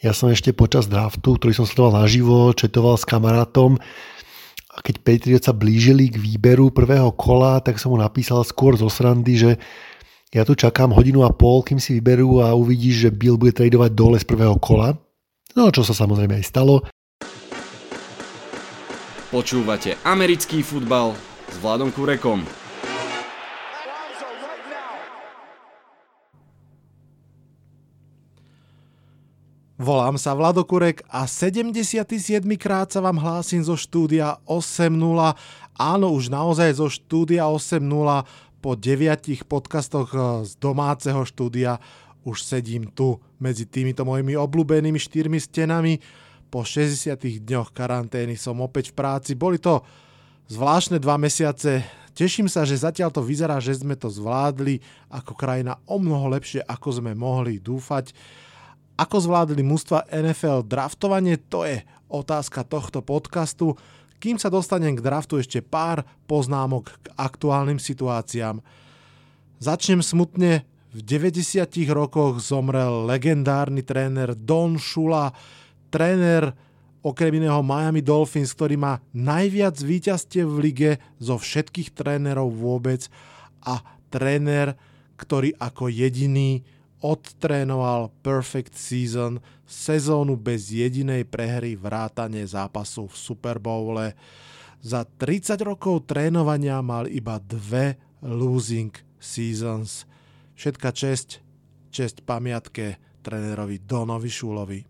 Ja som ešte počas draftu, ktorý som sledoval naživo, četoval s kamarátom a keď Patriots sa blížili k výberu prvého kola, tak som mu napísal skôr zo srandy, že ja tu čakám hodinu a pol, kým si vyberú a uvidíš, že Bill bude tradovať dole z prvého kola. No čo sa samozrejme aj stalo. Počúvate americký futbal s Vladom Kurekom. Volám sa Vlado Kurek a 77. krát sa vám hlásim zo štúdia 8.0. Áno, už naozaj zo štúdia 8.0 po deviatich podcastoch eh, z domáceho štúdia už sedím tu medzi týmito mojimi obľúbenými štyrmi stenami. Po 60 dňoch karantény som opäť v práci. Boli to zvláštne dva mesiace. Teším sa, že zatiaľ to vyzerá, že sme to zvládli ako krajina o mnoho lepšie, ako sme mohli dúfať. Ako zvládli mužstva NFL draftovanie, to je otázka tohto podcastu. Kým sa dostanem k draftu ešte pár poznámok k aktuálnym situáciám. Začnem smutne. V 90 rokoch zomrel legendárny tréner Don Shula, tréner okrem iného Miami Dolphins, ktorý má najviac víťazstiev v lige zo všetkých trénerov vôbec a tréner, ktorý ako jediný odtrénoval perfect season, sezónu bez jedinej prehry vrátane zápasu v Super Bowle. Za 30 rokov trénovania mal iba dve losing seasons. Všetka česť, česť pamiatke trénerovi Donovi Šulovi.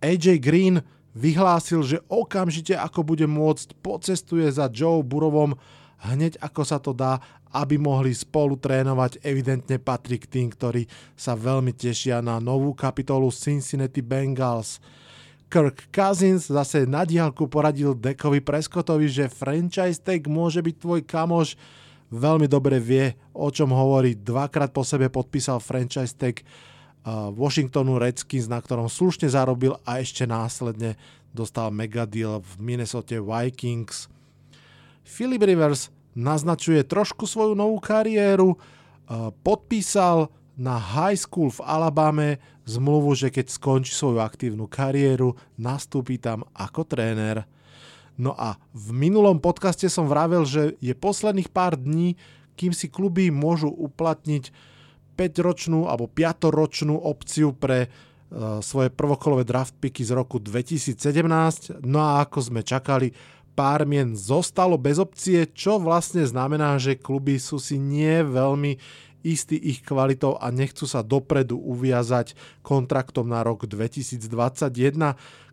AJ Green vyhlásil, že okamžite ako bude môcť pocestuje za Joe Burovom hneď ako sa to dá, aby mohli spolu trénovať. Evidentne patrí k tým, ktorí sa veľmi tešia na novú kapitolu Cincinnati Bengals. Kirk Cousins zase na diálku poradil Dekovi Prescottovi, že franchise tag môže byť tvoj kamoš. Veľmi dobre vie, o čom hovorí. Dvakrát po sebe podpísal franchise tag uh, Washingtonu Redskins, na ktorom slušne zarobil a ešte následne dostal megadeal v Minnesota Vikings. Philip Rivers naznačuje trošku svoju novú kariéru, podpísal na high school v Alabame zmluvu, že keď skončí svoju aktívnu kariéru, nastúpi tam ako tréner. No a v minulom podcaste som vravel, že je posledných pár dní, kým si kluby môžu uplatniť 5-ročnú alebo 5-ročnú opciu pre svoje prvokolové draft picky z roku 2017. No a ako sme čakali, pár mien zostalo bez opcie, čo vlastne znamená, že kluby sú si nie veľmi istí ich kvalitou a nechcú sa dopredu uviazať kontraktom na rok 2021.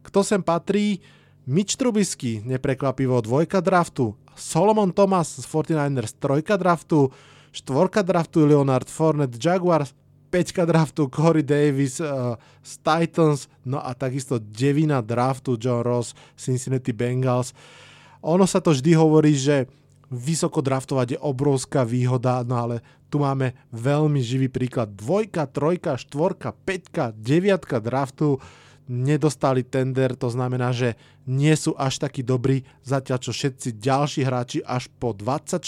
Kto sem patrí? Mitch Trubisky, neprekvapivo dvojka draftu, Solomon Thomas z 49ers trojka draftu, štvorka draftu Leonard Fournette Jaguars, peťka draftu Corey Davis uh, z Titans, no a takisto devina draftu John Ross Cincinnati Bengals. Ono sa to vždy hovorí, že vysoko draftovať je obrovská výhoda, no ale tu máme veľmi živý príklad. Dvojka, trojka, štvorka, peťka, deviatka draftu nedostali tender, to znamená, že nie sú až takí dobrí, zatiaľ čo všetci ďalší hráči až po 24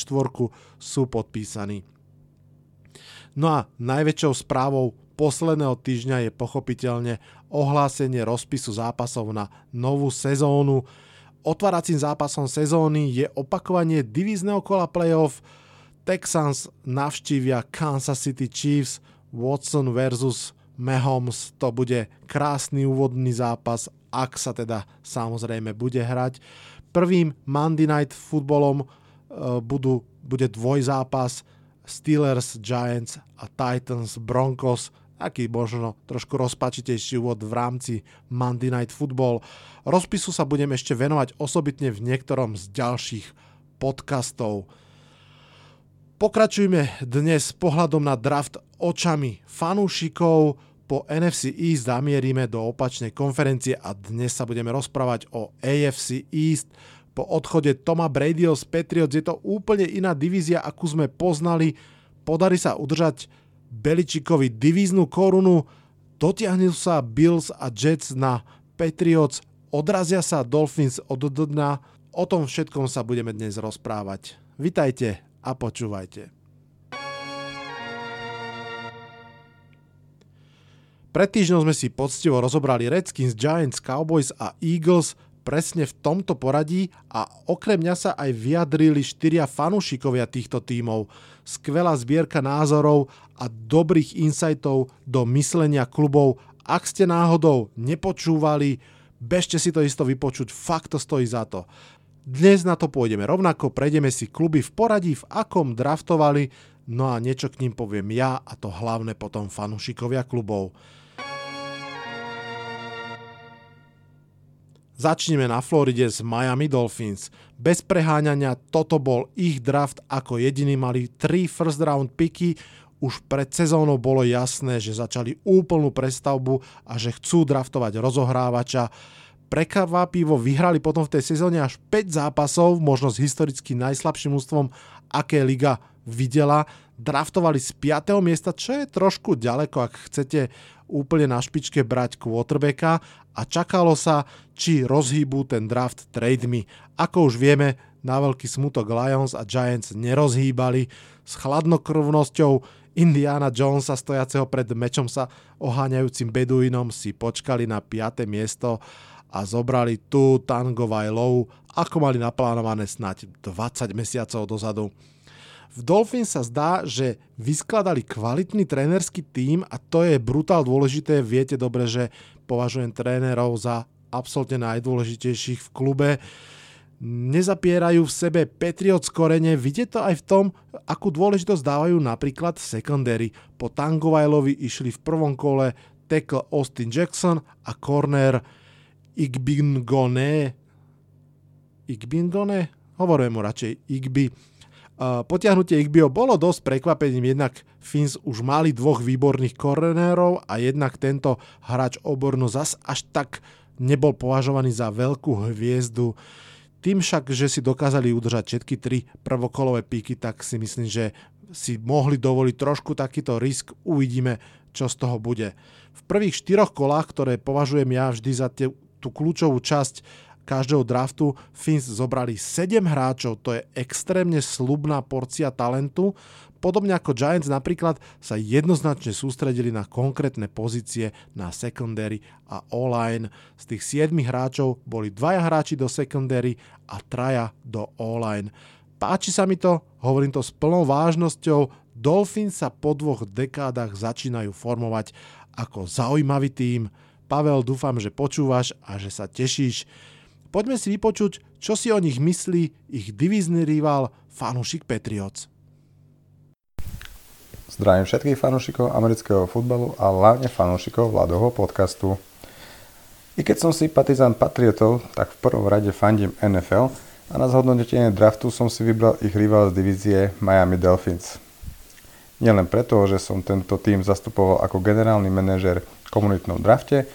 sú podpísaní. No a najväčšou správou posledného týždňa je pochopiteľne ohlásenie rozpisu zápasov na novú sezónu. Otváracím zápasom sezóny je opakovanie divízneho kola playoff. Texans navštívia Kansas City Chiefs, Watson versus Mahomes. To bude krásny úvodný zápas, ak sa teda samozrejme bude hrať. Prvým Monday Night futbolom e, budú, bude dvojzápas Steelers, Giants a Titans, Broncos aký možno trošku rozpačitejší úvod v rámci Monday Night Football. Rozpisu sa budem ešte venovať osobitne v niektorom z ďalších podcastov. Pokračujme dnes pohľadom na draft očami fanúšikov. Po NFC East zamierime do opačnej konferencie a dnes sa budeme rozprávať o AFC East. Po odchode Toma Bradyho z Patriots je to úplne iná divízia, akú sme poznali. Podarí sa udržať Beličikovi divíznu korunu, dotiahnu sa Bills a Jets na Patriots, odrazia sa Dolphins od dna. O tom všetkom sa budeme dnes rozprávať. Vitajte a počúvajte. Pred týždňom sme si poctivo rozobrali Redskins, Giants, Cowboys a Eagles presne v tomto poradí a okrem mňa sa aj vyjadrili štyria fanúšikovia týchto tímov. Skvelá zbierka názorov a dobrých insightov do myslenia klubov. Ak ste náhodou nepočúvali, bežte si to isto vypočuť, fakt to stojí za to. Dnes na to pôjdeme rovnako, prejdeme si kluby v poradí, v akom draftovali, no a niečo k ním poviem ja a to hlavne potom fanúšikovia klubov. Začneme na Floride s Miami Dolphins. Bez preháňania toto bol ich draft ako jediný mali 3 first round picky. Už pred sezónou bolo jasné, že začali úplnú prestavbu a že chcú draftovať rozohrávača. Prekvapivo vyhrali potom v tej sezóne až 5 zápasov, možno s historicky najslabším ústvom, aké liga videla. Draftovali z 5. miesta, čo je trošku ďaleko, ak chcete úplne na špičke brať quarterbacka a čakalo sa, či rozhýbu ten draft trademi. Ako už vieme, na veľký smutok Lions a Giants nerozhýbali. S chladnokrvnosťou Indiana Jonesa stojaceho pred mečom sa oháňajúcim Beduinom si počkali na 5. miesto a zobrali tu Tango Vailow, ako mali naplánované snať 20 mesiacov dozadu. V Dolphins sa zdá, že vyskladali kvalitný trénerský tím a to je brutál dôležité. Viete dobre, že považujem trénerov za absolútne najdôležitejších v klube. Nezapierajú v sebe Patriot korene, vidie to aj v tom, akú dôležitosť dávajú napríklad secondary. Po Tangovajlovi išli v prvom kole tackle Austin Jackson a corner Igbingone. Igbingone? Hovorím mu radšej Igby Potiahnutie Igbio bolo dosť prekvapením, jednak Fins už mali dvoch výborných kornérov a jednak tento hráč oborno zas až tak nebol považovaný za veľkú hviezdu. Tým však, že si dokázali udržať všetky tri prvokolové píky, tak si myslím, že si mohli dovoliť trošku takýto risk. Uvidíme, čo z toho bude. V prvých štyroch kolách, ktoré považujem ja vždy za tú kľúčovú časť každého draftu Fins zobrali 7 hráčov, to je extrémne slubná porcia talentu. Podobne ako Giants napríklad sa jednoznačne sústredili na konkrétne pozície na secondary a O-line. Z tých 7 hráčov boli dvaja hráči do secondary a traja do O-line. Páči sa mi to, hovorím to s plnou vážnosťou, Dolphins sa po dvoch dekádach začínajú formovať ako zaujímavý tím. Pavel, dúfam, že počúvaš a že sa tešíš. Poďme si vypočuť, čo si o nich myslí ich divízny rival fanúšik Patriots. Zdravím všetkých fanúšikov amerického futbalu a hlavne fanúšikov Vladovho podcastu. I keď som sympatizant Patriotov, tak v prvom rade fandím NFL a na zhodnotenie draftu som si vybral ich rival z divízie Miami Dolphins. Nielen preto, že som tento tým zastupoval ako generálny manažer v komunitnom drafte,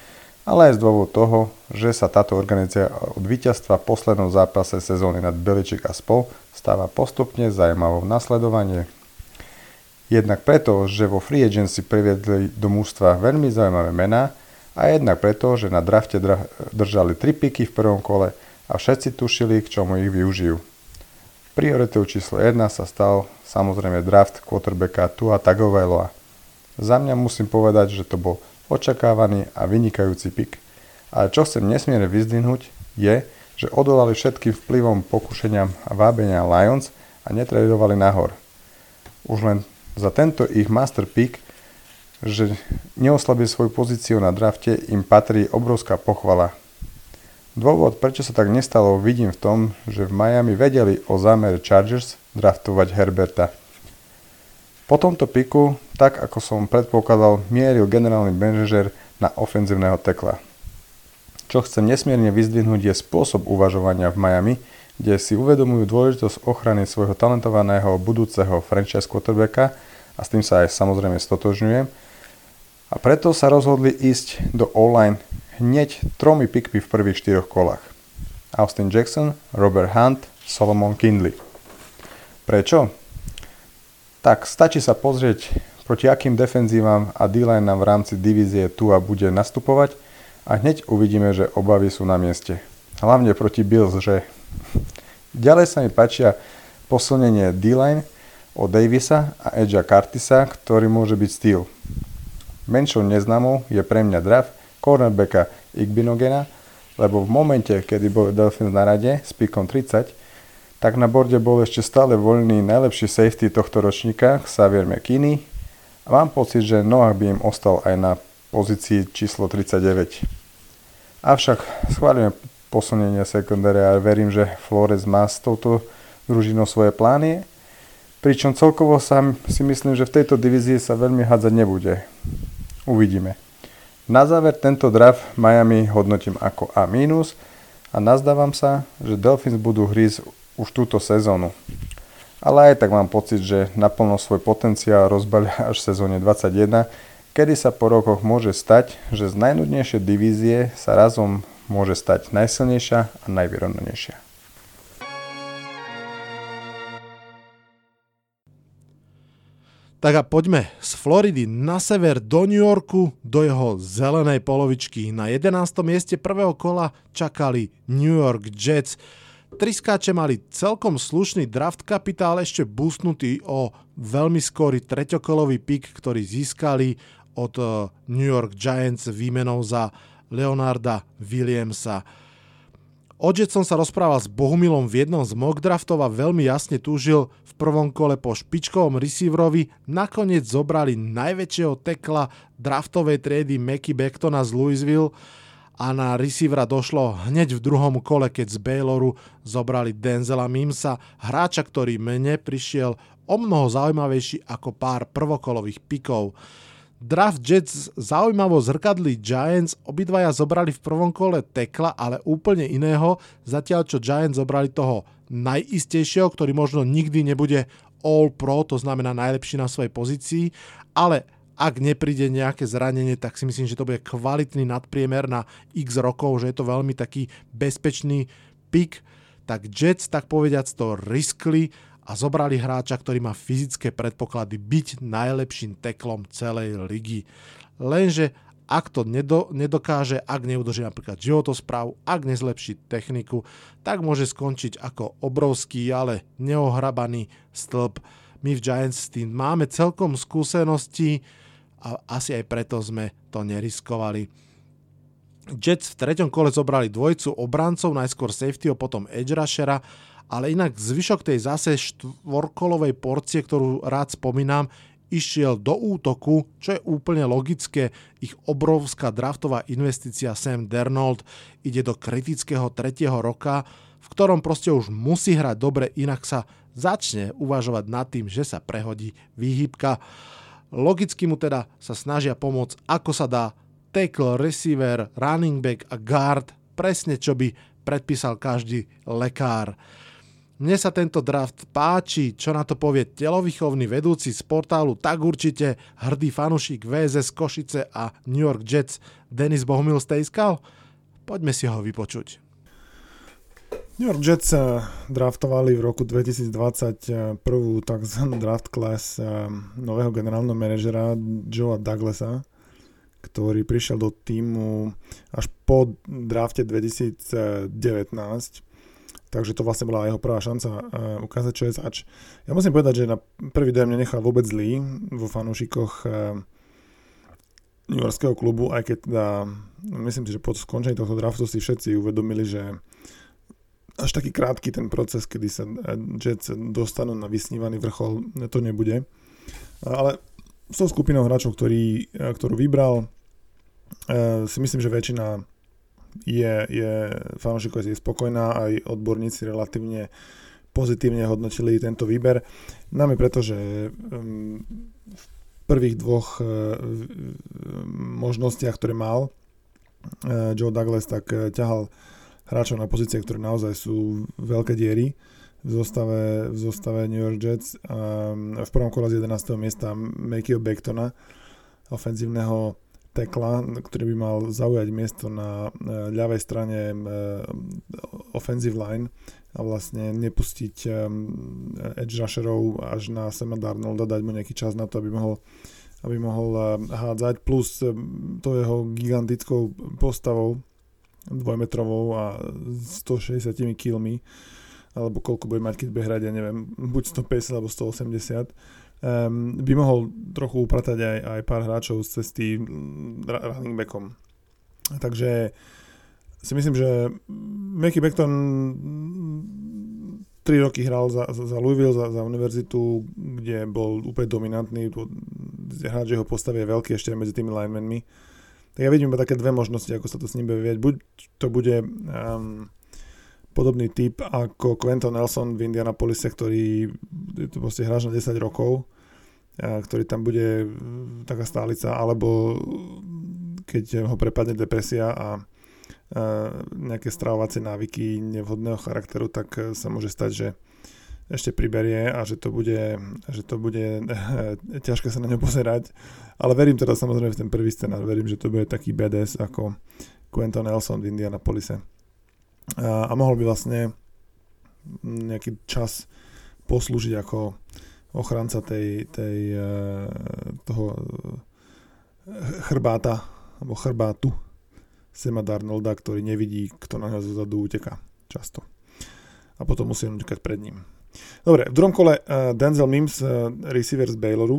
ale aj z dôvodu toho, že sa táto organizácia od víťazstva v poslednom zápase sezóny nad Beličik a spol stáva postupne zaujímavou nasledovanie. Jednak preto, že vo free agency priviedli do mústva veľmi zaujímavé mená a jednak preto, že na drafte držali tri piky v prvom kole a všetci tušili, k čomu ich využijú. Prioritou číslo 1 sa stal samozrejme draft quarterbacka Tua Tagovailoa. Za mňa musím povedať, že to bol očakávaný a vynikajúci pik. Ale čo chcem nesmierne vyzdvihnúť je, že odolali všetkým vplyvom pokušeniam a vábenia Lions a netradovali nahor. Už len za tento ich master pick, že neoslabili svoju pozíciu na drafte, im patrí obrovská pochvala. Dôvod, prečo sa tak nestalo, vidím v tom, že v Miami vedeli o zámere Chargers draftovať Herberta – po tomto piku, tak ako som predpokladal, mieril generálny manažer na ofenzívneho tekla. Čo chcem nesmierne vyzdvihnúť je spôsob uvažovania v Miami, kde si uvedomujú dôležitosť ochrany svojho talentovaného budúceho franchise quarterbacka a s tým sa aj samozrejme stotožňujem. A preto sa rozhodli ísť do online hneď tromi pikmi v prvých štyroch kolách. Austin Jackson, Robert Hunt, Solomon Kindley. Prečo? tak stačí sa pozrieť, proti akým defenzívam a d nám v rámci divízie tu a bude nastupovať a hneď uvidíme, že obavy sú na mieste. Hlavne proti Bills, že ďalej sa mi páčia posilnenie D-line od Davisa a Edgea Cartisa, ktorý môže byť styl. Menšou neznámou je pre mňa draft cornerbacka Igbinogena, lebo v momente, kedy bol Delfins na rade s pikom 30, tak na borde bol ešte stále voľný najlepší safety tohto ročníka, Xavier McKinney, a mám pocit, že Noah by im ostal aj na pozícii číslo 39. Avšak schváľujem posunenie sekundáre a verím, že Flores má s touto družinou svoje plány Pričom celkovo sa si myslím, že v tejto divízii sa veľmi hádzať nebude. Uvidíme. Na záver tento draft Miami hodnotím ako A- a nazdávam sa, že Dolphins budú hrísť už túto sezónu. Ale aj tak mám pocit, že naplno svoj potenciál rozbalia až v sezóne 21, kedy sa po rokoch môže stať, že z najnudnejšej divízie sa razom môže stať najsilnejšia a najvyrovnanejšia. Tak a poďme z Floridy na sever do New Yorku, do jeho zelenej polovičky. Na 11. mieste prvého kola čakali New York Jets. Triskáče mali celkom slušný draft kapitál, ešte boostnutý o veľmi skorý treťokolový pik, ktorý získali od eh, New York Giants výmenou za Leonarda Williamsa. O som sa rozprával s Bohumilom v jednom z mock draftov a veľmi jasne túžil v prvom kole po špičkovom receiverovi. Nakoniec zobrali najväčšieho tekla draftovej triedy Mackie Becktona z Louisville a na receivera došlo hneď v druhom kole, keď z Bayloru zobrali Denzela Mimsa, hráča, ktorý mene prišiel o mnoho zaujímavejší ako pár prvokolových pikov. Draft Jets zaujímavo zrkadli Giants, obidvaja zobrali v prvom kole tekla, ale úplne iného, zatiaľ čo Giants zobrali toho najistejšieho, ktorý možno nikdy nebude all pro, to znamená najlepší na svojej pozícii, ale ak nepríde nejaké zranenie, tak si myslím, že to bude kvalitný nadpriemer na x rokov, že je to veľmi taký bezpečný pick, tak Jets, tak povediac, to riskli a zobrali hráča, ktorý má fyzické predpoklady byť najlepším teklom celej ligy. Lenže ak to nedo, nedokáže, ak neudrží napríklad životosprávu, ak nezlepší techniku, tak môže skončiť ako obrovský, ale neohrabaný stĺp. My v Giants s tým máme celkom skúsenosti a asi aj preto sme to neriskovali. Jets v treťom kole zobrali dvojcu obrancov, najskôr safety, potom edge rushera ale inak zvyšok tej zase štvorkolovej porcie, ktorú rád spomínam, išiel do útoku, čo je úplne logické. Ich obrovská draftová investícia Sam Dernold ide do kritického tretieho roka, v ktorom proste už musí hrať dobre, inak sa začne uvažovať nad tým, že sa prehodí výhybka. Logicky mu teda sa snažia pomôcť, ako sa dá tackle, receiver, running back a guard, presne čo by predpísal každý lekár. Mne sa tento draft páči, čo na to povie telovýchovný vedúci z portálu Tak určite, hrdý fanušik VSS Košice a New York Jets Denis Bohumil Stejskal? Poďme si ho vypočuť. New York Jets draftovali v roku 2020 prvú tzv. draft class nového generálneho manažera Joea Douglasa, ktorý prišiel do týmu až po drafte 2019 takže to vlastne bola jeho prvá šanca uh, ukázať, čo je zač. Ja musím povedať, že na prvý dojem nenechal vôbec zlý vo fanúšikoch uh, New Yorkského klubu, aj keď teda, myslím si, že po skončení tohto draftu si všetci uvedomili, že až taký krátky ten proces, kedy sa Jets dostanú na vysnívaný vrchol, to nebude. Ale s tou skupinou hráčov, ktorý, ktorú vybral, si myslím, že väčšina je, je fanúšikov je spokojná, aj odborníci relatívne pozitívne hodnotili tento výber. Najmä preto, že um, v prvých dvoch uh, možnostiach, ktoré mal uh, Joe Douglas, tak uh, ťahal hráčov na pozície, ktoré naozaj sú veľké diery v zostave, v zostave New York Jets. Um, v prvom kole z 11. miesta Makeyho Becktona, ofenzívneho tekla, ktorý by mal zaujať miesto na ľavej strane offensive line a vlastne nepustiť edge rusherov až na Sema Darnolda, dať mu nejaký čas na to, aby mohol aby mohol hádzať, plus to jeho gigantickou postavou, dvojmetrovou a 160 kilmi, alebo koľko bude mať, keď bude hrať, ja neviem, buď 150 alebo 180, um, by mohol trochu upratať aj, aj pár hráčov z cesty running backom. Takže si myslím, že Mickey Beckton 3 roky hral za, za, za Louisville, za, za univerzitu, kde bol úplne dominantný, hráč jeho postavy je veľký ešte medzi tými linemenmi. Tak ja vidím iba také dve možnosti, ako sa to s ním bude vyvieť. Buď to bude um, podobný typ ako Quentin Nelson v Indianapolise, ktorý je to proste hráč na 10 rokov, ktorý tam bude taká stálica, alebo keď ho prepadne depresia a nejaké stravovacie návyky nevhodného charakteru, tak sa môže stať, že ešte priberie a že to bude, že to bude ťažké sa na ňo pozerať. Ale verím teda samozrejme v ten prvý scenár, verím, že to bude taký BDS ako Quentin Nelson v Indianapolise a, a mohol by vlastne nejaký čas poslúžiť ako ochranca tej, tej, e, toho e, chrbáta alebo chrbátu Sema Darnolda, ktorý nevidí, kto na ňa zozadu uteka často. A potom musí utekať pred ním. Dobre, v druhom kole uh, Denzel Mims, receiver z Bayloru,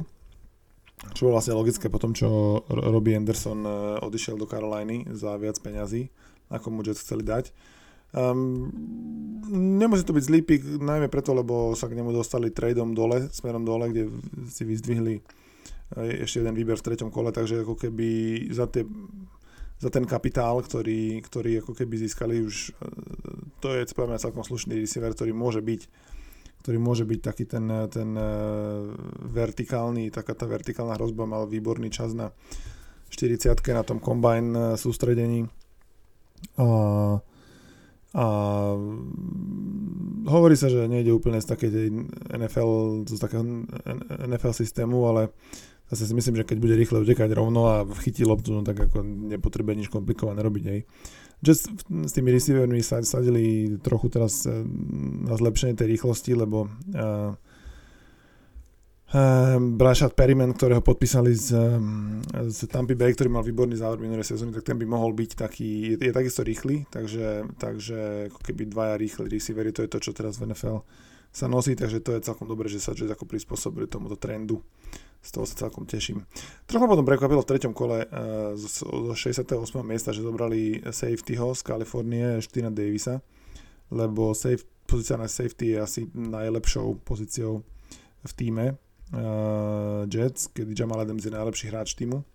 čo bolo vlastne logické po tom, čo Robbie Anderson odišiel do Caroliny za viac peňazí, ako mu Jets chceli dať. Um, nemusí to byť zlý pick, najmä preto, lebo sa k nemu dostali tradeom dole, smerom dole, kde si vyzdvihli eh, ešte jeden výber v treťom kole, takže ako keby za, tie, za ten kapitál, ktorý, ktorý ako keby získali už, eh, to je poviem, celkom slušný receiver, ktorý môže byť ktorý môže byť taký ten, ten eh, vertikálny, taká tá vertikálna hrozba, mal výborný čas na 40 na tom combine sústredení. A a hovorí sa, že nejde úplne z takej NFL, z takého NFL systému, ale zase si myslím, že keď bude rýchle utekať rovno a chytí loptu, no tak ako nepotrebuje nič komplikované robiť. Hej. Just s tými receivermi sadili trochu teraz eh, na zlepšenie tej rýchlosti, lebo uh, Um, Brashad Perryman, ktorého podpísali z, um, z Tampa Bay, ktorý mal výborný záver minulé sezóny, tak ten by mohol byť taký, je, je takisto rýchly, takže, takže ako keby dvaja rýchli receivery, to je to, čo teraz v NFL sa nosí, takže to je celkom dobré, že sa Jets ako prispôsobili tomuto trendu. Z toho sa celkom teším. Trochu potom prekvapilo v treťom kole uh, zo 68. miesta, že zobrali safetyho z Kalifornie, Ština Davisa, lebo safe, pozícia na safety je asi najlepšou pozíciou v týme uh, Jets, kedy Jamal Adams je najlepší hráč týmu.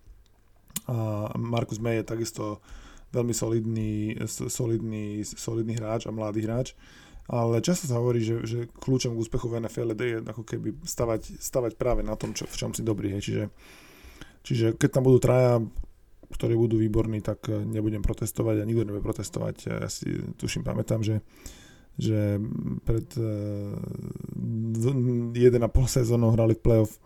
A Marcus May je takisto veľmi solidný, solidný, solidný hráč a mladý hráč. Ale často sa hovorí, že, že kľúčom k úspechu v NFL je ako keby stavať, stavať práve na tom, čo, v čom si dobrý. Hej. Čiže, čiže keď tam budú traja, ktorí budú výborní, tak nebudem protestovať a nikto nebude protestovať. Ja si tuším, pamätám, že že pred uh, eh, 1,5 sezónou hrali v playoff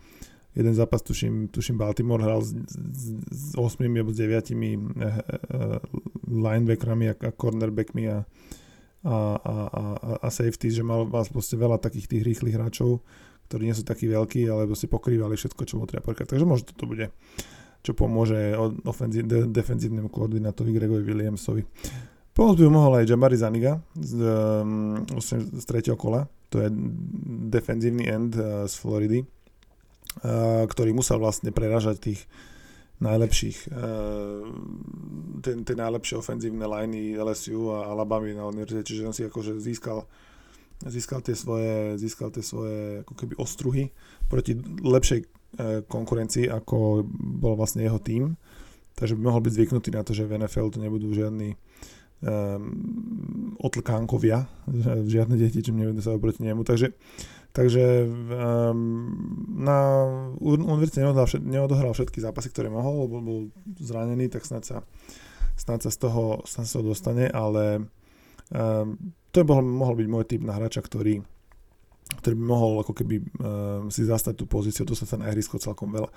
jeden zápas, tuším, tuším Baltimore hral s, s, s 8 alebo s 9 uh, uh, linebackerami a, a cornerbackmi a, a, a, a, a safety, že mal vás proste veľa takých tých rýchlych hráčov, ktorí nie sú takí veľkí, ale si pokrývali všetko, čo mu treba pokrývať. Takže možno toto bude, čo pomôže ofenzí, de, defenzívnemu koordinátorovi Gregovi Williamsovi. Pomôcť by mohol aj Jabari Zaniga z, um, z tretieho kola, to je defenzívny end uh, z Floridy, uh, ktorý musel vlastne preražať tých najlepších, uh, tie najlepšie ofenzívne liney LSU a Alabama na univerzite, čiže on si akože získal získal tie svoje, získal tie svoje ako keby ostruhy proti lepšej uh, konkurencii, ako bol vlastne jeho tým. Takže by mohol byť zvyknutý na to, že v NFL to nebudú žiadni um, otlkánkovia, žiadne deti, čo nebudú sa proti nemu. Takže, takže um, na univerzite neodohral, všet, neodohral všetky zápasy, ktoré mohol, lebo bol zranený, tak snad sa, snad sa, z, toho, snad sa toho dostane, ale um, to by mohol, byť môj typ na hráča, ktorý ktorý by mohol ako keby um, si zastať tú pozíciu, dostať sa na ihrisko celkom veľa,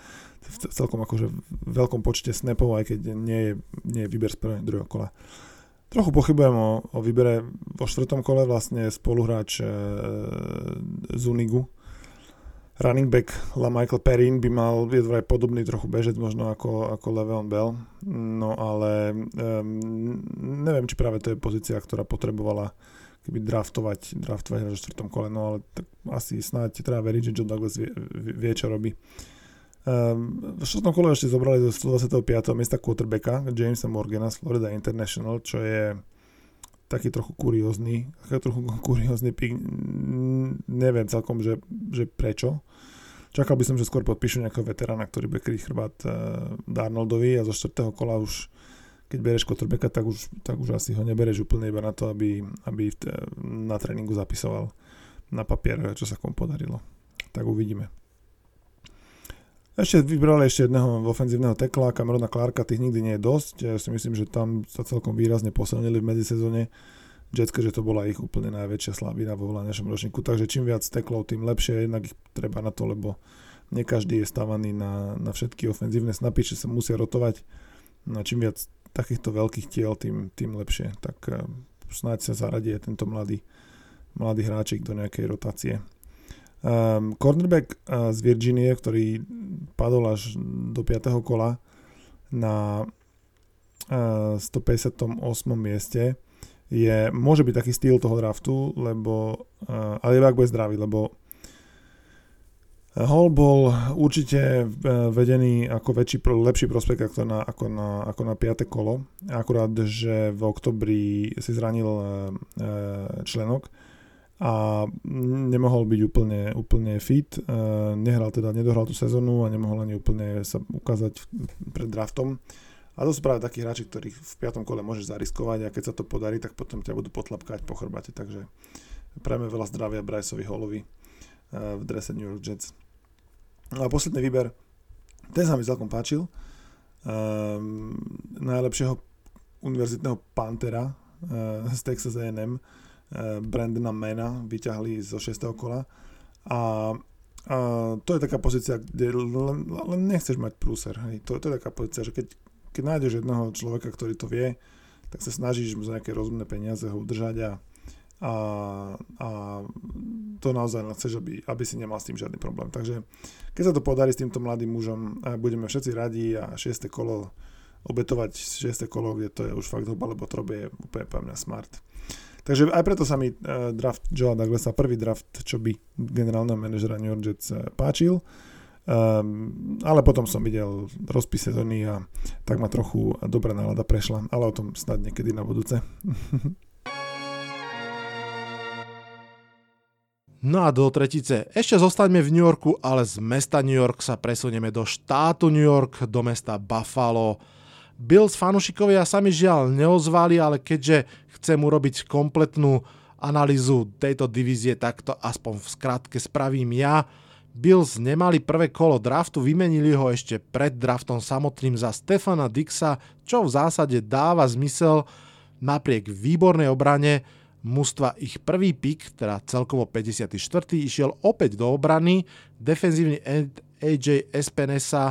v celkom akože veľkom počte snapov, aj keď nie je, nie je výber z prvého druhého kola. Trochu pochybujem o, o výbere vo štvrtom kole vlastne spoluhráč e, z Unigu. Running back La Michael Perrin by mal, je vraj podobný trochu bežec možno ako, ako Le'Veon Bell, no ale um, neviem, či práve to je pozícia, ktorá potrebovala keby draftovať, draftovať vo štvrtom kole, no ale tak asi snáď treba veriť, že John Douglas vie, vie čo robí. Um, v štvrtom kole ešte zobrali do 125. miesta quarterbacka Jamesa Morgana z Florida International, čo je taký trochu kuriózny, taký trochu kuriózny pík. Neviem celkom, že, že prečo. Čakal by som, že skôr podpíšu nejakého veterána, ktorý bude kryť chrbát uh, Darnoldovi a zo 4. kola už keď bereš quarterbacka, tak už, tak už asi ho nebereš úplne iba na to, aby, aby na tréningu zapisoval na papier, čo sa komu podarilo. Tak uvidíme. Ešte vybrali ešte jedného ofenzívneho tekla, Camerona Clarka, tých nikdy nie je dosť. Ja si myslím, že tam sa celkom výrazne posilnili v medzisezóne. Jetske, že to bola ich úplne najväčšia slabina vo našom ročníku, takže čím viac teklov, tým lepšie, jednak ich treba na to, lebo nie každý je stavaný na, na všetky ofenzívne snapy, že sa musia rotovať. No čím viac takýchto veľkých tiel, tým, tým lepšie. Tak uh, snáď sa zaradí tento mladý, mladý hráčik do nejakej rotácie. Um, cornerback uh, z Virginie, ktorý padol až do 5. kola na uh, 158. mieste, je, môže byť taký styl toho draftu, lebo, uh, ale iba ak bude zdravý, lebo Hall bol určite vedený ako väčší, lepší prospekt ako na, ako na, ako na 5. kolo. Akurát, že v oktobri si zranil členok a nemohol byť úplne, úplne fit. Nehral teda, nedohral tú sezónu a nemohol ani úplne sa ukázať pred draftom. A to sú práve takí hráči, ktorých v piatom kole môžeš zariskovať a keď sa to podarí, tak potom ťa budú potlapkať po chrbate. Takže prajme veľa zdravia Bryceovi Hallovi v drese New York Jets. No a posledný výber, ten sa mi celkom páčil. Um, najlepšieho univerzitného pantera uh, z Texas A&M Brandona Mena vyťahli zo 6. kola a, a to je taká pozícia, kde len, len nechceš mať prúser. Hej. To, to je taká pozícia, že keď, keď nájdeš jedného človeka, ktorý to vie, tak sa snažíš mu za nejaké rozumné peniaze ho udržať a, a, a to naozaj chceš, aby, aby si nemal s tým žiadny problém. Takže keď sa to podarí s týmto mladým mužom, budeme všetci radi a 6. kolo obetovať 6. kolo, kde to je už fakt hoba, lebo to je úplne pre mňa smart. Takže aj preto sa mi uh, draft Joe Douglasa, prvý draft, čo by generálneho manažera New York Jets uh, páčil. Um, ale potom som videl rozpis sezóny a tak ma trochu dobrá nálada prešla, ale o tom snad niekedy na budúce. No a do tretice. Ešte zostaňme v New Yorku, ale z mesta New York sa presunieme do štátu New York, do mesta Buffalo. Bills sa mi žiaľ neozvali, ale keďže chcem urobiť kompletnú analýzu tejto divízie, tak to aspoň v skratke spravím ja. Bills nemali prvé kolo draftu, vymenili ho ešte pred draftom samotným za Stefana Dixa, čo v zásade dáva zmysel napriek výbornej obrane mužstva ich prvý pik, teda celkovo 54. išiel opäť do obrany, defenzívny AJ Espinesa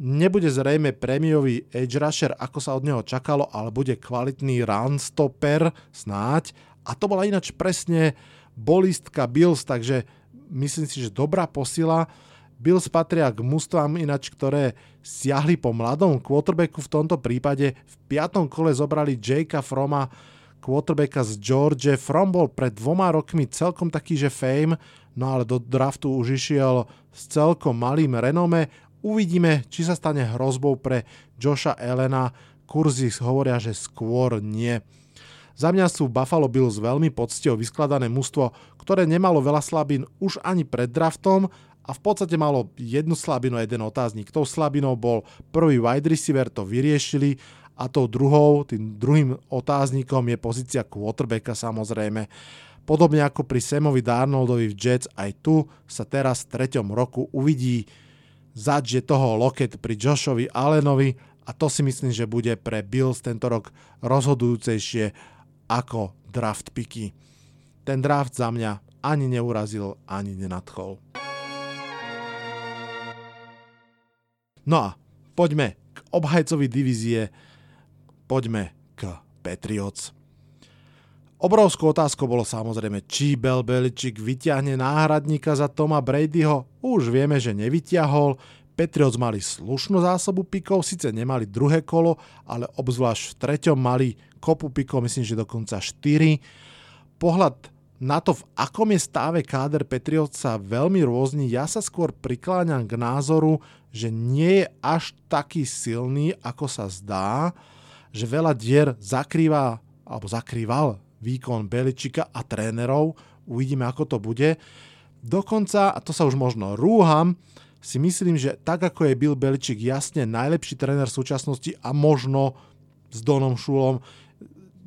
Nebude zrejme prémiový edge rusher, ako sa od neho čakalo, ale bude kvalitný run stopper, snáď. A to bola ináč presne bolistka Bills, takže myslím si, že dobrá posila. Bills patria k mústvám ináč, ktoré siahli po mladom quarterbacku v tomto prípade. V piatom kole zobrali Jakea Froma, quarterbacka z George. From bol pred dvoma rokmi celkom taký, že fame, no ale do draftu už išiel s celkom malým renome. Uvidíme, či sa stane hrozbou pre Josha Elena. Kurzy hovoria, že skôr nie. Za mňa sú Buffalo Bills veľmi poctivo vyskladané mužstvo, ktoré nemalo veľa slabín už ani pred draftom a v podstate malo jednu slabinu a jeden otáznik. Tou slabinou bol prvý wide receiver, to vyriešili a tou druhou, tým druhým otáznikom je pozícia quarterbacka samozrejme. Podobne ako pri Samovi Darnoldovi v Jets, aj tu sa teraz v treťom roku uvidí, zadže toho loket pri Joshovi Allenovi a to si myslím, že bude pre Bills tento rok rozhodujúcejšie ako draft picky. Ten draft za mňa ani neurazil, ani nenadchol. No a poďme k obhajcovi divízie, poďme k Patriots. Obrovskou otázkou bolo samozrejme, či Bel Beličik vyťahne náhradníka za Toma Bradyho. Už vieme, že nevyťahol. Patriots mali slušnú zásobu pikov, síce nemali druhé kolo, ale obzvlášť v treťom mali kopu pikov, myslím, že dokonca 4. Pohľad na to, v akom je stáve káder Patriot sa veľmi rôzni. Ja sa skôr prikláňam k názoru, že nie je až taký silný, ako sa zdá, že veľa dier zakrýva, alebo zakrýval výkon Beličika a trénerov. Uvidíme, ako to bude. Dokonca, a to sa už možno rúham, si myslím, že tak ako je Bill Beličik jasne najlepší tréner v súčasnosti a možno s Donom Šulom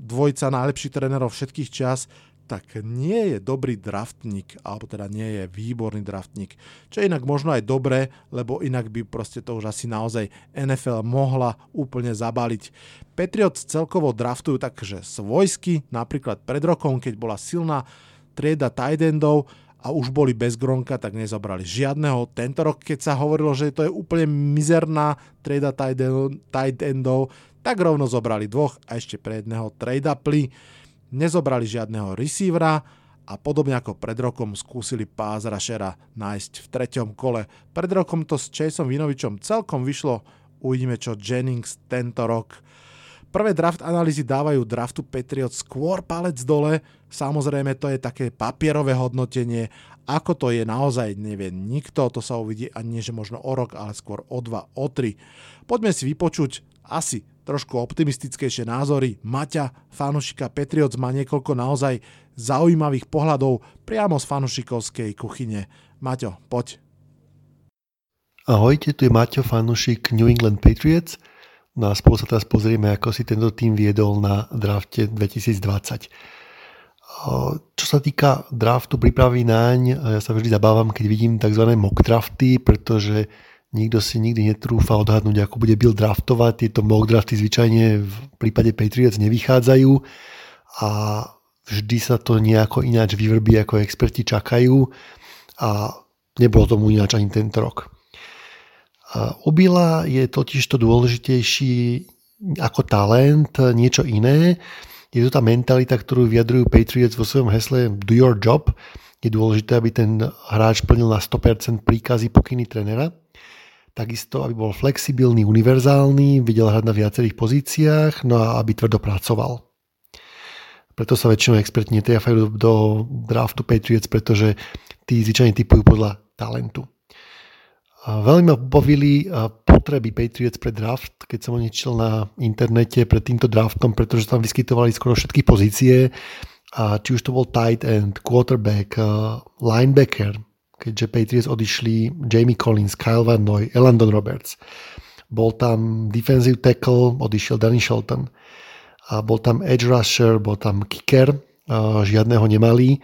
dvojca najlepších trénerov všetkých čas, tak nie je dobrý draftník, alebo teda nie je výborný draftník. Čo je inak možno aj dobré, lebo inak by proste to už asi naozaj NFL mohla úplne zabaliť. Patriots celkovo draftujú takže svojsky, napríklad pred rokom, keď bola silná trieda tight endov, a už boli bez Gronka, tak nezobrali žiadneho. Tento rok, keď sa hovorilo, že to je úplne mizerná trade tight endov, tak rovno zobrali dvoch a ešte pre jedného trade upli. Nezobrali žiadneho receivera a podobne ako pred rokom skúsili pás rushera nájsť v treťom kole. Pred rokom to s Chaseom Vinovičom celkom vyšlo, uvidíme čo Jennings tento rok. Prvé draft analýzy dávajú draftu Patriot skôr palec dole, samozrejme to je také papierové hodnotenie, ako to je naozaj nevie nikto, to sa uvidí ani že možno o rok, ale skôr o dva, o tri. Poďme si vypočuť asi trošku optimistickejšie názory. Maťa, fanušika Patriots má niekoľko naozaj zaujímavých pohľadov priamo z fanušikovskej kuchyne. Maťo, poď. Ahojte, tu je Maťo, fanušik New England Patriots – No a spolu sa teraz pozrieme, ako si tento tým viedol na drafte 2020. Čo sa týka draftu prípravy naň, ja sa vždy zabávam, keď vidím tzv. mock drafty, pretože nikto si nikdy netrúfa odhadnúť, ako bude Bill draftovať. Tieto mock drafty zvyčajne v prípade Patriots nevychádzajú a vždy sa to nejako ináč vyvrbí, ako experti čakajú a nebolo tomu ináč ani tento rok. Obila je totiž to dôležitejší ako talent, niečo iné. Je to tá mentalita, ktorú vyjadrujú Patriots vo svojom hesle Do your job. Je dôležité, aby ten hráč plnil na 100% príkazy pokyny trenera. Takisto, aby bol flexibilný, univerzálny, videl hrať na viacerých pozíciách, no a aby tvrdo pracoval. Preto sa väčšinou experti netriafajú do, draftu Patriots, pretože tí zvyčajne typujú podľa talentu. Veľmi ma bavili potreby Patriots pre draft, keď som o čítal na internete pred týmto draftom, pretože tam vyskytovali skoro všetky pozície, a či už to bol tight end, quarterback, linebacker, keďže Patriots odišli Jamie Collins, Kyle Van Noy, Elandon Roberts. Bol tam defensive tackle, odišiel Danny Shelton. A bol tam edge rusher, bol tam kicker, žiadneho nemali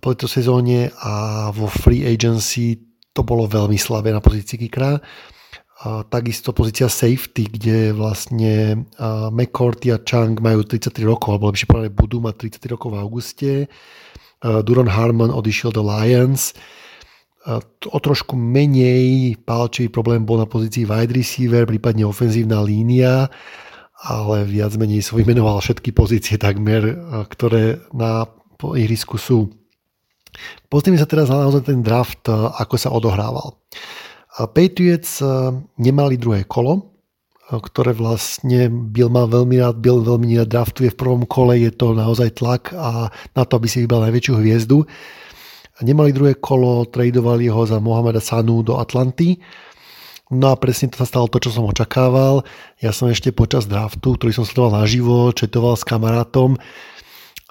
po tejto sezóne a vo free agency to bolo veľmi slabé na pozícii kickera. Takisto pozícia safety, kde vlastne McCourty a Chang majú 33 rokov, alebo lepšie povedané budú mať 33 rokov v auguste. Duron Harmon odišiel do Lions. O trošku menej palčivý problém bol na pozícii wide receiver, prípadne ofenzívna línia, ale viac menej som vymenoval všetky pozície takmer, ktoré na ihrisku sú. Pozrime sa teraz na ten draft, eh, ako sa odohrával. Patriots nemali druhé kolo, ktoré vlastne Bill mal veľmi rád, Bill veľmi rád draftuje v prvom kole, je to naozaj tlak a na to, aby si vybral najväčšiu hviezdu. Nemali druhé kolo, tradovali ho za Mohameda Sanu do Atlanty. No a presne to sa stalo to, čo som očakával. Ja som ešte počas draftu, ktorý som sledoval naživo, četoval s kamarátom,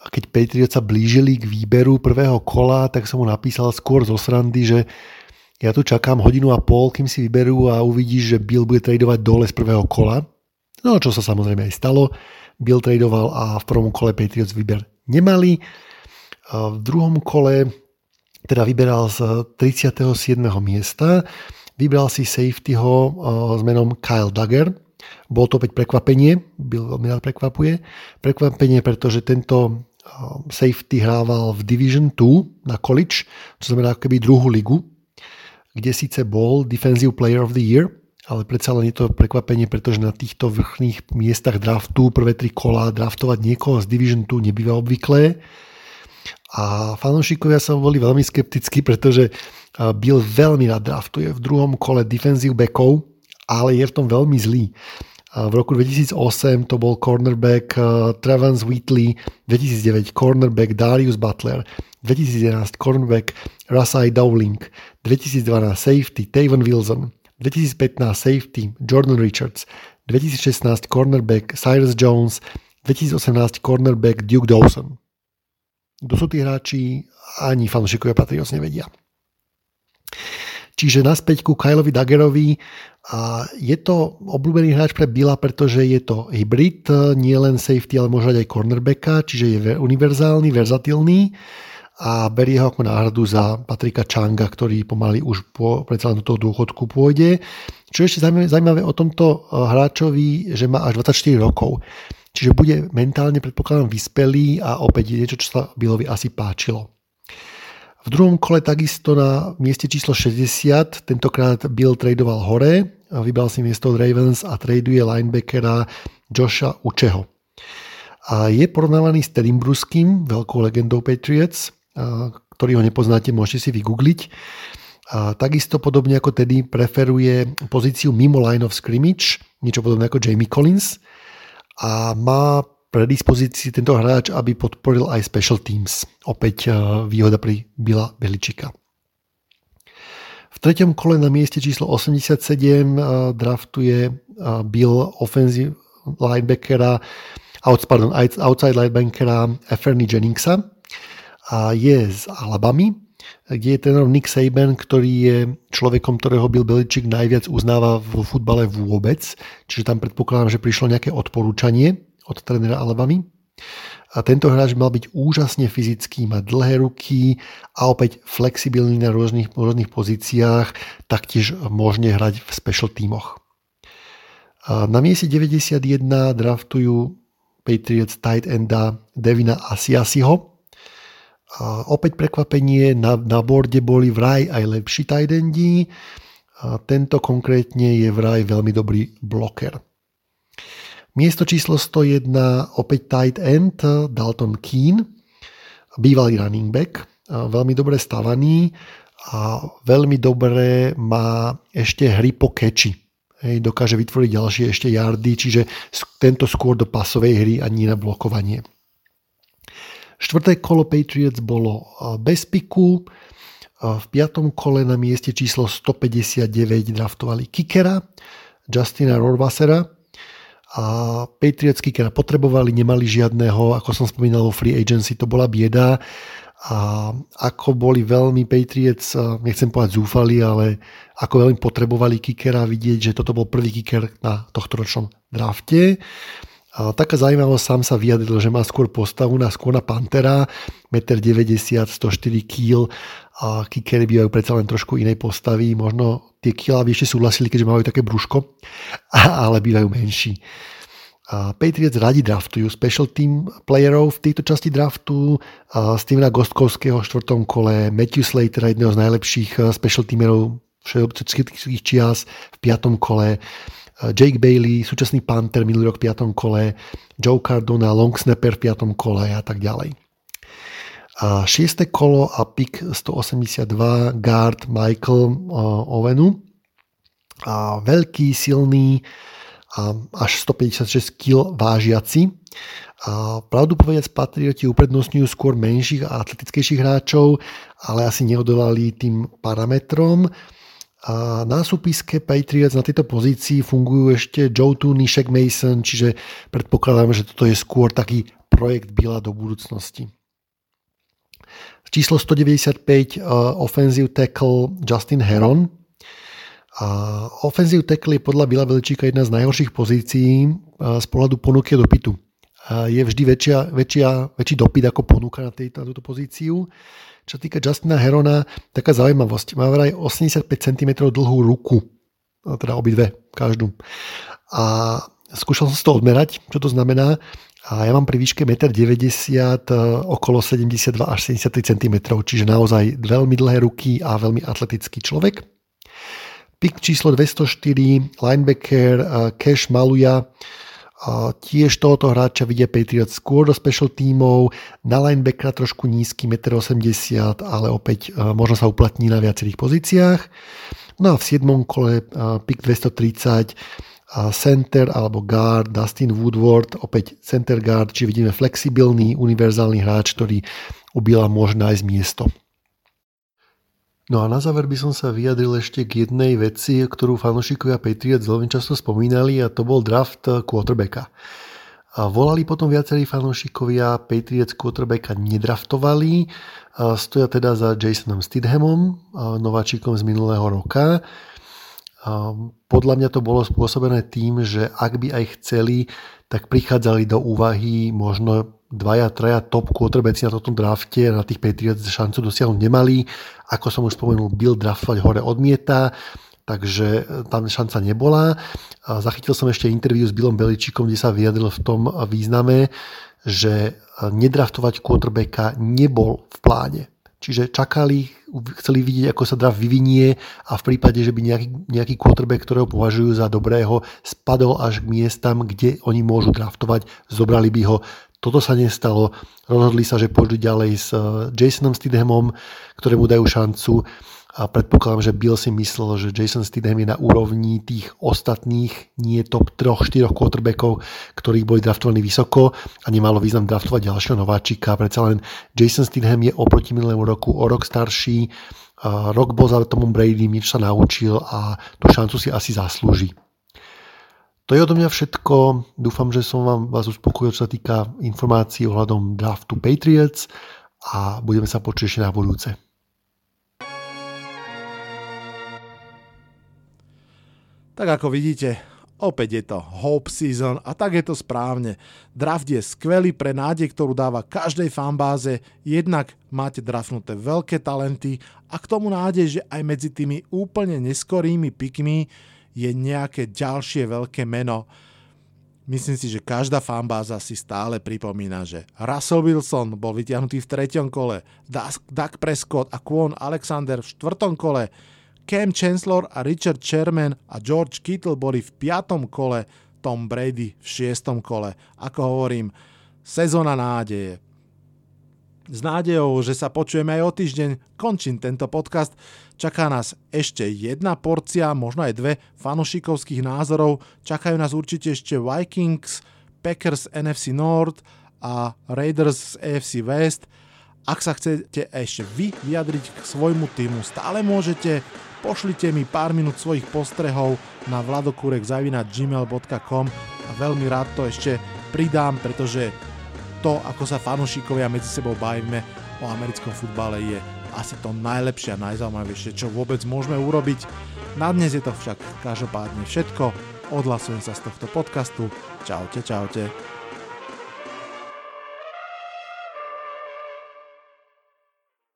a keď Patriots sa blížili k výberu prvého kola, tak som mu napísal skôr zo srandy, že ja tu čakám hodinu a pol, kým si vyberú a uvidíš, že Bill bude tradovať dole z prvého kola. No čo sa samozrejme aj stalo. Bill tradoval a v prvom kole Patriots výber nemali. V druhom kole teda vyberal z 37. miesta. Vybral si safetyho s menom Kyle Duggar. Bolo to opäť prekvapenie, Bill veľmi rád prekvapuje. Prekvapenie, pretože tento Um, safety hrával v Division 2 na college, čo znamená ako keby druhú ligu, kde síce bol Defensive Player of the Year, ale predsa len je to prekvapenie, pretože na týchto vrchných miestach draftu prvé tri kola draftovať niekoho z Division 2 nebýva obvyklé. A fanúšikovia sa boli veľmi skeptickí, pretože Bill veľmi rád draftuje v druhom kole defensive backov, ale je v tom veľmi zlý. v roku 2008 to bol cornerback Travance Wheatley, 2009 cornerback Darius Butler, 2011 cornerback Rasai Dowling, 2012 safety Tavon Wilson, 2015 safety Jordan Richards, 2016 cornerback Cyrus Jones, 2018 cornerback Duke Dawson. Kto sú tí hráči, ani fanúšikovia Patriots nevedia. Čiže naspäť ku Kyleovi Dagerovi. A je to obľúbený hráč pre Billa, pretože je to hybrid, nie len safety, ale môže aj cornerbacka, čiže je univerzálny, verzatilný a berie ho ako náhradu za Patrika Changa, ktorý pomaly už po, predsa do toho dôchodku pôjde. Čo je ešte zaujímavé o tomto eh, hráčovi, že má až 24 rokov. Čiže bude mentálne, predpokladám, vyspelý a opäť niečo, čo sa Billovi asi páčilo. V druhom kole takisto na mieste číslo 60, tentokrát Bill tradoval hore, vybral si miesto od Ravens a traduje linebackera Josha Učeho. A je porovnávaný s Tedim Bruským, veľkou legendou Patriots, ktorý ho nepoznáte, môžete si vygoogliť. A takisto podobne ako Teddy preferuje pozíciu mimo line of scrimmage, niečo podobné ako Jamie Collins a má predispozícii tento hráč, aby podporil aj special teams. Opäť eh, výhoda pri Bila Beličika. V treťom kole na mieste číslo 87 eh, draftuje eh, Bill offensive linebackera, pardon, outside linebackera Fernie Jenningsa a je z Alabamy, kde je ten Nick Saban, ktorý je človekom, ktorého Bill Beličik najviac uznáva vo futbale vôbec. Čiže tam predpokladám, že prišlo nejaké odporúčanie od trénera Alabamy. A tento hráč mal byť úžasne fyzický, mať dlhé ruky a opäť flexibilný na rôznych, rôznych pozíciách, taktiež môžne hrať v special tímoch. Na mieste 91 draftujú Patriots tight enda Devina Asiasiho. A opäť prekvapenie, na, na borde boli vraj aj lepší tight. A tento konkrétne je vraj veľmi dobrý bloker. Miesto číslo 101 opäť tight end Dalton Keen, bývalý running back, veľmi dobre stavaný a veľmi dobre má ešte hry po keči. Hej, dokáže vytvoriť ďalšie ešte yardy, čiže tento skôr do pasovej hry a nie na blokovanie. Štvrté kolo Patriots bolo bez piku. V piatom kole na mieste číslo 159 draftovali kickera Justina Rorvasera, a Patriots kickera potrebovali, nemali žiadneho, ako som spomínal vo free agency, to bola bieda a ako boli veľmi Patriots, nechcem povedať zúfali, ale ako veľmi potrebovali kickera vidieť, že toto bol prvý kicker na tohto ročnom drafte. A taká zaujímavosť, sám sa vyjadril, že má skôr postavu na skôr na Pantera, 1,90 m, 104 kg a kickery bývajú predsa len trošku inej postavy, možno tie kila by ešte súhlasili, keďže majú také brúško, ale bývajú menší. A Patriots radi draftujú special team playerov v tejto časti draftu. A Stevena Gostkovského v štvrtom kole, Matthew Slatera, jedného z najlepších special teamerov všetkých čias v piatom kole, Jake Bailey, súčasný Panther minulý rok v 5. kole, Joe Cardona, long snapper v 5. kole a tak ďalej. A 6. kolo a pick 182 guard Michael Ovenu. A veľký, silný a až 156 kg vážiaci. A pravdu povedať, Patrioti uprednostňujú skôr menších a atletickejších hráčov, ale asi neodolali tým parametrom. A na súpiske Patriots na tejto pozícii fungujú ešte Joe Tooney, Shaq Mason, čiže predpokladám, že toto je skôr taký projekt Bila do budúcnosti. Číslo 195 uh, offensive tackle Justin Heron. A offensive tackle je podľa Bila Veličíka jedna z najhorších pozícií uh, z pohľadu ponuky a dopytu. Uh, je vždy väčšia, väčšia, väčší dopyt ako ponuka na, tejto, na túto pozíciu. Čo týka Justina Herona, taká zaujímavosť. Má vraj 85 cm dlhú ruku. Teda obidve, každú. A skúšal som si to odmerať, čo to znamená. A ja mám pri výške 1,90 m okolo 72 až 73 cm, čiže naozaj veľmi dlhé ruky a veľmi atletický človek. Pik číslo 204, linebacker Cash Maluja, a tiež tohoto hráča vidia Patriots skôr do special tímov, na linebackera trošku nízky, 1,80 m, ale opäť e, možno sa uplatní na viacerých pozíciách. No a v 7. kole e, pick 230 center alebo guard Dustin Woodward, opäť center guard, či vidíme flexibilný, univerzálny hráč, ktorý u Bila môže nájsť miesto. No a na záver by som sa vyjadril ešte k jednej veci, ktorú fanúšikovia Patriots veľmi často spomínali a to bol draft quarterbacka. A volali potom viacerí fanúšikovia, Patriots quarterbacka nedraftovali, a stoja teda za Jasonom Stidhamom, nováčikom z minulého roka. Podľa mňa to bolo spôsobené tým, že ak by aj chceli, tak prichádzali do úvahy možno dvaja, traja top quarterbacki na tomto drafte na tých Patriots šancu dosiahnuť nemali. Ako som už spomenul, Bill draftovať hore odmieta, takže e, tam šanca nebola. Zachytil som ešte interviu s Billom Beličikom, kde sa vyjadril v tom význame, že e, nedraftovať quarterbacka nebol v pláne. Čiže čakali, chceli vidieť, ako sa draft vyvinie a v prípade, že by nejaký, nejaký quarterback, ktorého považujú za dobrého, spadol až k miestam, kde oni môžu draftovať, zobrali by ho toto sa nestalo. Rozhodli sa, že pôjdu ďalej s eh, Jasonom Stidhamom, ktorému dajú šancu a predpokladám, že Bill si myslel, že Jason Stidham je na úrovni tých ostatných, nie top 3-4 quarterbackov, ktorí boli draftovaní vysoko a nemalo význam draftovať ďalšieho nováčika. Predsa len Jason Stidham je oproti minulému roku o rok starší, rok bol za Tomom Brady, niečo sa naučil a tú šancu si asi zaslúži. To je odo mňa všetko. Dúfam, že som vám vás uspokojil, čo sa týka informácií ohľadom draftu Patriots a budeme sa počuť ešte na budúce. Tak ako vidíte, opäť je to hope season a tak je to správne. Draft je skvelý pre nádej, ktorú dáva každej fanbáze, jednak máte draftnuté veľké talenty a k tomu nádej, že aj medzi tými úplne neskorými pikmi je nejaké ďalšie veľké meno. Myslím si, že každá fanbáza si stále pripomína, že Russell Wilson bol vytiahnutý v treťom kole, Doug Prescott a Kwon Alexander v štvrtom kole, Cam Chancellor a Richard Sherman a George Kittle boli v piatom kole, Tom Brady v šiestom kole. Ako hovorím, sezóna nádeje. S nádejou, že sa počujeme aj o týždeň, končím tento podcast. Čaká nás ešte jedna porcia, možno aj dve fanušikovských názorov. Čakajú nás určite ešte Vikings, Packers NFC North a Raiders z AFC West. Ak sa chcete ešte vy vyjadriť k svojmu týmu, stále môžete. Pošlite mi pár minút svojich postrehov na vladokurek.gmail.com a veľmi rád to ešte pridám, pretože to, ako sa fanúšikovia medzi sebou bavíme o americkom futbale je asi to najlepšie a najzaujímavejšie, čo vôbec môžeme urobiť. Na dnes je to však každopádne všetko. Odhlasujem sa z tohto podcastu. Čaute, čaute.